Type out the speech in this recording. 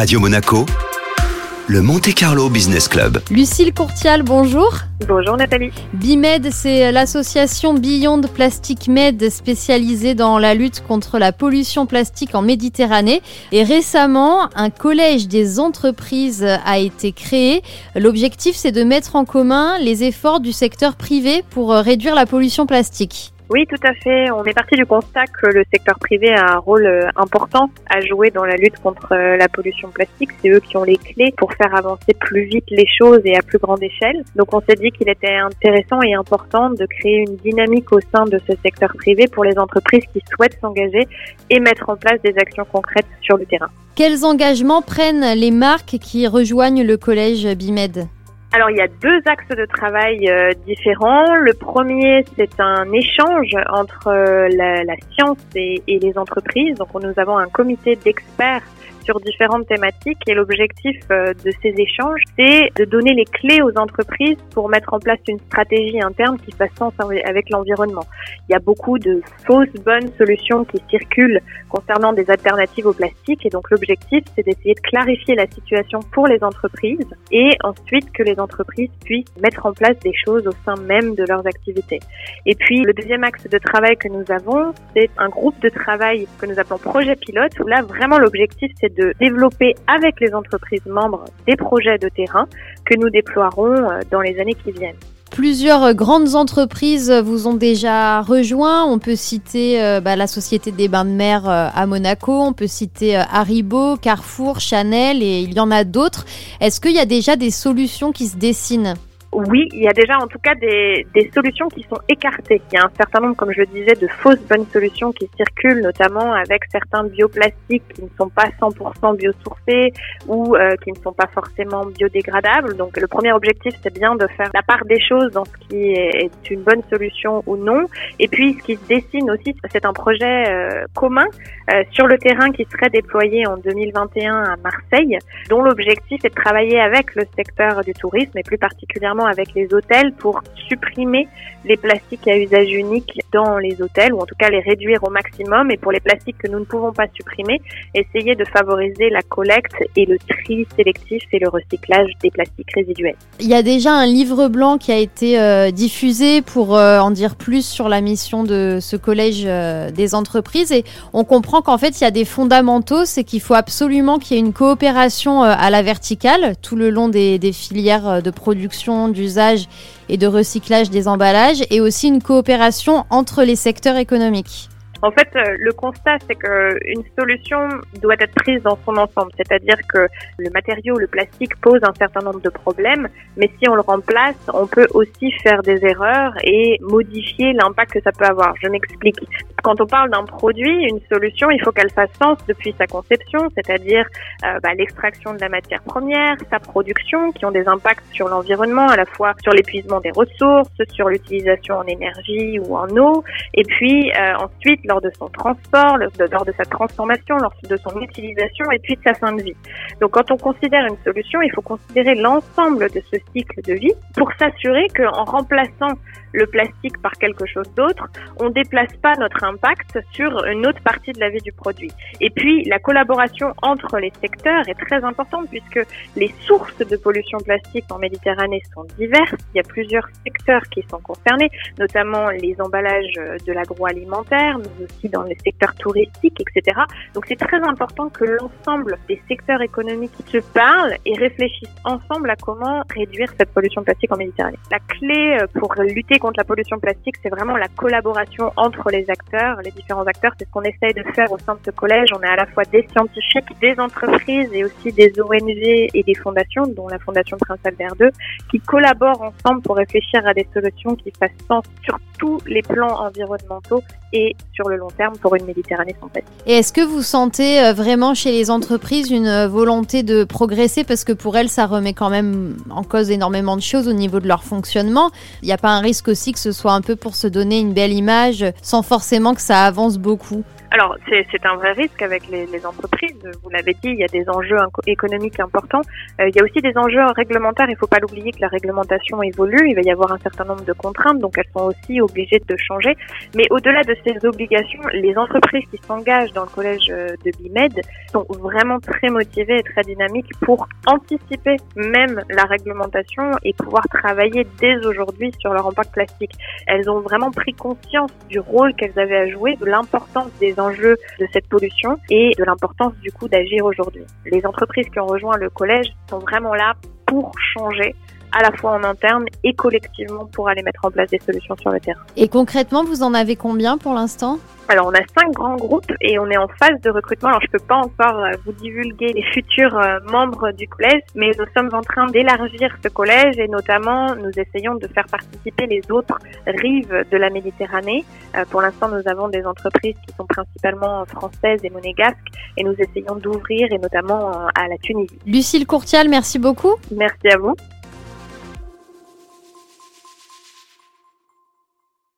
Radio Monaco, le Monte Carlo Business Club. Lucille Courtial, bonjour. Bonjour Nathalie. BIMED, c'est l'association Beyond Plastic Med spécialisée dans la lutte contre la pollution plastique en Méditerranée. Et récemment, un collège des entreprises a été créé. L'objectif, c'est de mettre en commun les efforts du secteur privé pour réduire la pollution plastique. Oui, tout à fait. On est parti du constat que le secteur privé a un rôle euh, important à jouer dans la lutte contre euh, la pollution plastique. C'est eux qui ont les clés pour faire avancer plus vite les choses et à plus grande échelle. Donc on s'est dit qu'il était intéressant et important de créer une dynamique au sein de ce secteur privé pour les entreprises qui souhaitent s'engager et mettre en place des actions concrètes sur le terrain. Quels engagements prennent les marques qui rejoignent le collège BIMED? Alors il y a deux axes de travail euh, différents. Le premier, c'est un échange entre euh, la, science et, et, les entreprises. Donc nous avons un comité d'experts sur différentes thématiques et l'objectif euh, de ces échanges, c'est de donner les clés aux entreprises pour mettre en place une stratégie interne qui fasse sens avec l'environnement. Il y a beaucoup de fausses bonnes solutions qui circulent concernant des alternatives au plastique et donc l'objectif, c'est d'essayer de clarifier la situation pour les entreprises et ensuite que les entreprises puissent mettre en place des choses au sein même de leurs activités. Et puis le deuxième axe de travail que nous avons, c'est un groupe de travail que nous appelons projet pilote où là vraiment l'objectif c'est de développer avec les entreprises membres des projets de terrain que nous déploierons euh, dans les années qui viennent. Plusieurs grandes entreprises vous ont déjà rejoint. On peut citer euh, bah, la Société des Bains de Mer euh, à Monaco, on peut citer Haribo, Carrefour, Chanel et il y en a d'autres. Est-ce qu'il y a déjà des solutions qui se dessinent? Oui, il y a déjà en tout cas des, des, solutions qui sont écartées. Il y a un certain nombre, comme je le disais, de fausses bonnes solutions qui circulent, notamment avec certains bioplastiques qui ne sont pas 100% biosourcés ou euh, qui ne sont pas forcément biodégradables. Donc le premier objectif, c'est bien de faire la part des choses dans ce qui est une bonne solution ou non. Et puis ce qui se dessine aussi, c'est un projet euh, commun euh, sur le terrain qui serait déployé en 2021 à Marseille, dont l'objectif est de travailler avec le secteur du tourisme et plus particulièrement avec les hôtels pour supprimer les plastiques à usage unique dans les hôtels, ou en tout cas les réduire au maximum. Et pour les plastiques que nous ne pouvons pas supprimer, essayer de favoriser la collecte et le tri sélectif et le recyclage des plastiques résiduels. Il y a déjà un livre blanc qui a été euh, diffusé pour euh, en dire plus sur la mission de ce collège euh, des entreprises. Et on comprend qu'en fait, il y a des fondamentaux, c'est qu'il faut absolument qu'il y ait une coopération à la verticale tout le long des, des filières de production, d'usage et de recyclage des emballages et aussi une coopération entre les secteurs économiques. En fait, euh, le constat, c'est qu'une solution doit être prise dans son ensemble. C'est-à-dire que le matériau, le plastique, pose un certain nombre de problèmes, mais si on le remplace, on peut aussi faire des erreurs et modifier l'impact que ça peut avoir. Je m'explique. Quand on parle d'un produit, une solution, il faut qu'elle fasse sens depuis sa conception, c'est-à-dire euh, bah, l'extraction de la matière première, sa production, qui ont des impacts sur l'environnement, à la fois sur l'épuisement des ressources, sur l'utilisation en énergie ou en eau, et puis euh, ensuite lors de son transport, lors de sa transformation, lors de son utilisation et puis de sa fin de vie. Donc quand on considère une solution, il faut considérer l'ensemble de ce cycle de vie pour s'assurer qu'en remplaçant le plastique par quelque chose d'autre, on déplace pas notre sur une autre partie de la vie du produit. Et puis, la collaboration entre les secteurs est très importante puisque les sources de pollution plastique en Méditerranée sont diverses. Il y a plusieurs secteurs qui sont concernés, notamment les emballages de l'agroalimentaire, mais aussi dans les secteurs touristiques, etc. Donc, c'est très important que l'ensemble des secteurs économiques se parlent et réfléchissent ensemble à comment réduire cette pollution plastique en Méditerranée. La clé pour lutter contre la pollution plastique, c'est vraiment la collaboration entre les acteurs, les différents acteurs. C'est ce qu'on essaye de faire au sein de ce collège. On est à la fois des scientifiques, des entreprises et aussi des ONG et des fondations, dont la Fondation Prince Albert II, qui collaborent ensemble pour réfléchir à des solutions qui fassent sens sur tous les plans environnementaux et sur le long terme pour une Méditerranée sans. Et est-ce que vous sentez euh, vraiment chez les entreprises une euh, volonté de progresser? Parce que pour elles, ça remet quand même en cause énormément de choses au niveau de leur fonctionnement Il n'y a pas un risque aussi que ce soit un peu pour se donner une belle image sans forcément que ça avance beaucoup Alors, c'est un vrai risque avec les, les entreprises. Vous l'avez dit, il y a des enjeux économiques importants. Euh, il y a aussi des enjeux réglementaires. Il ne faut pas l'oublier que la réglementation évolue. Il va y avoir un certain nombre de contraintes, donc elles sont aussi obligées de changer. Mais au-delà de ces obligations, les entreprises qui s'engagent dans le collège euh, de BIMED sont vraiment très motivées et très dynamiques pour anticiper même la réglementation et pouvoir travailler dès aujourd'hui sur leur impact plastique. Elles ont vraiment pris conscience du rôle qu'elles avaient à jouer, de l'importance des enjeux de cette pollution et de l'importance du coup d'agir aujourd'hui. Les entreprises qui ont rejoint le collège sont vraiment là pour changer à la fois en interne et collectivement pour aller mettre en place des solutions sur le terrain. Et concrètement, vous en avez combien pour l'instant? Alors, on a cinq grands groupes et on est en phase de recrutement. Alors, je peux pas encore euh, vous divulguer les futurs euh, membres du collège, mais nous sommes en train d'élargir ce collège et notamment, nous essayons de faire participer les autres rives de la Méditerranée. Euh, pour l'instant, nous avons des entreprises qui sont principalement françaises et monégasques et nous essayons d'ouvrir et notamment à la Tunisie. Lucille Courtial, merci beaucoup. Merci à vous.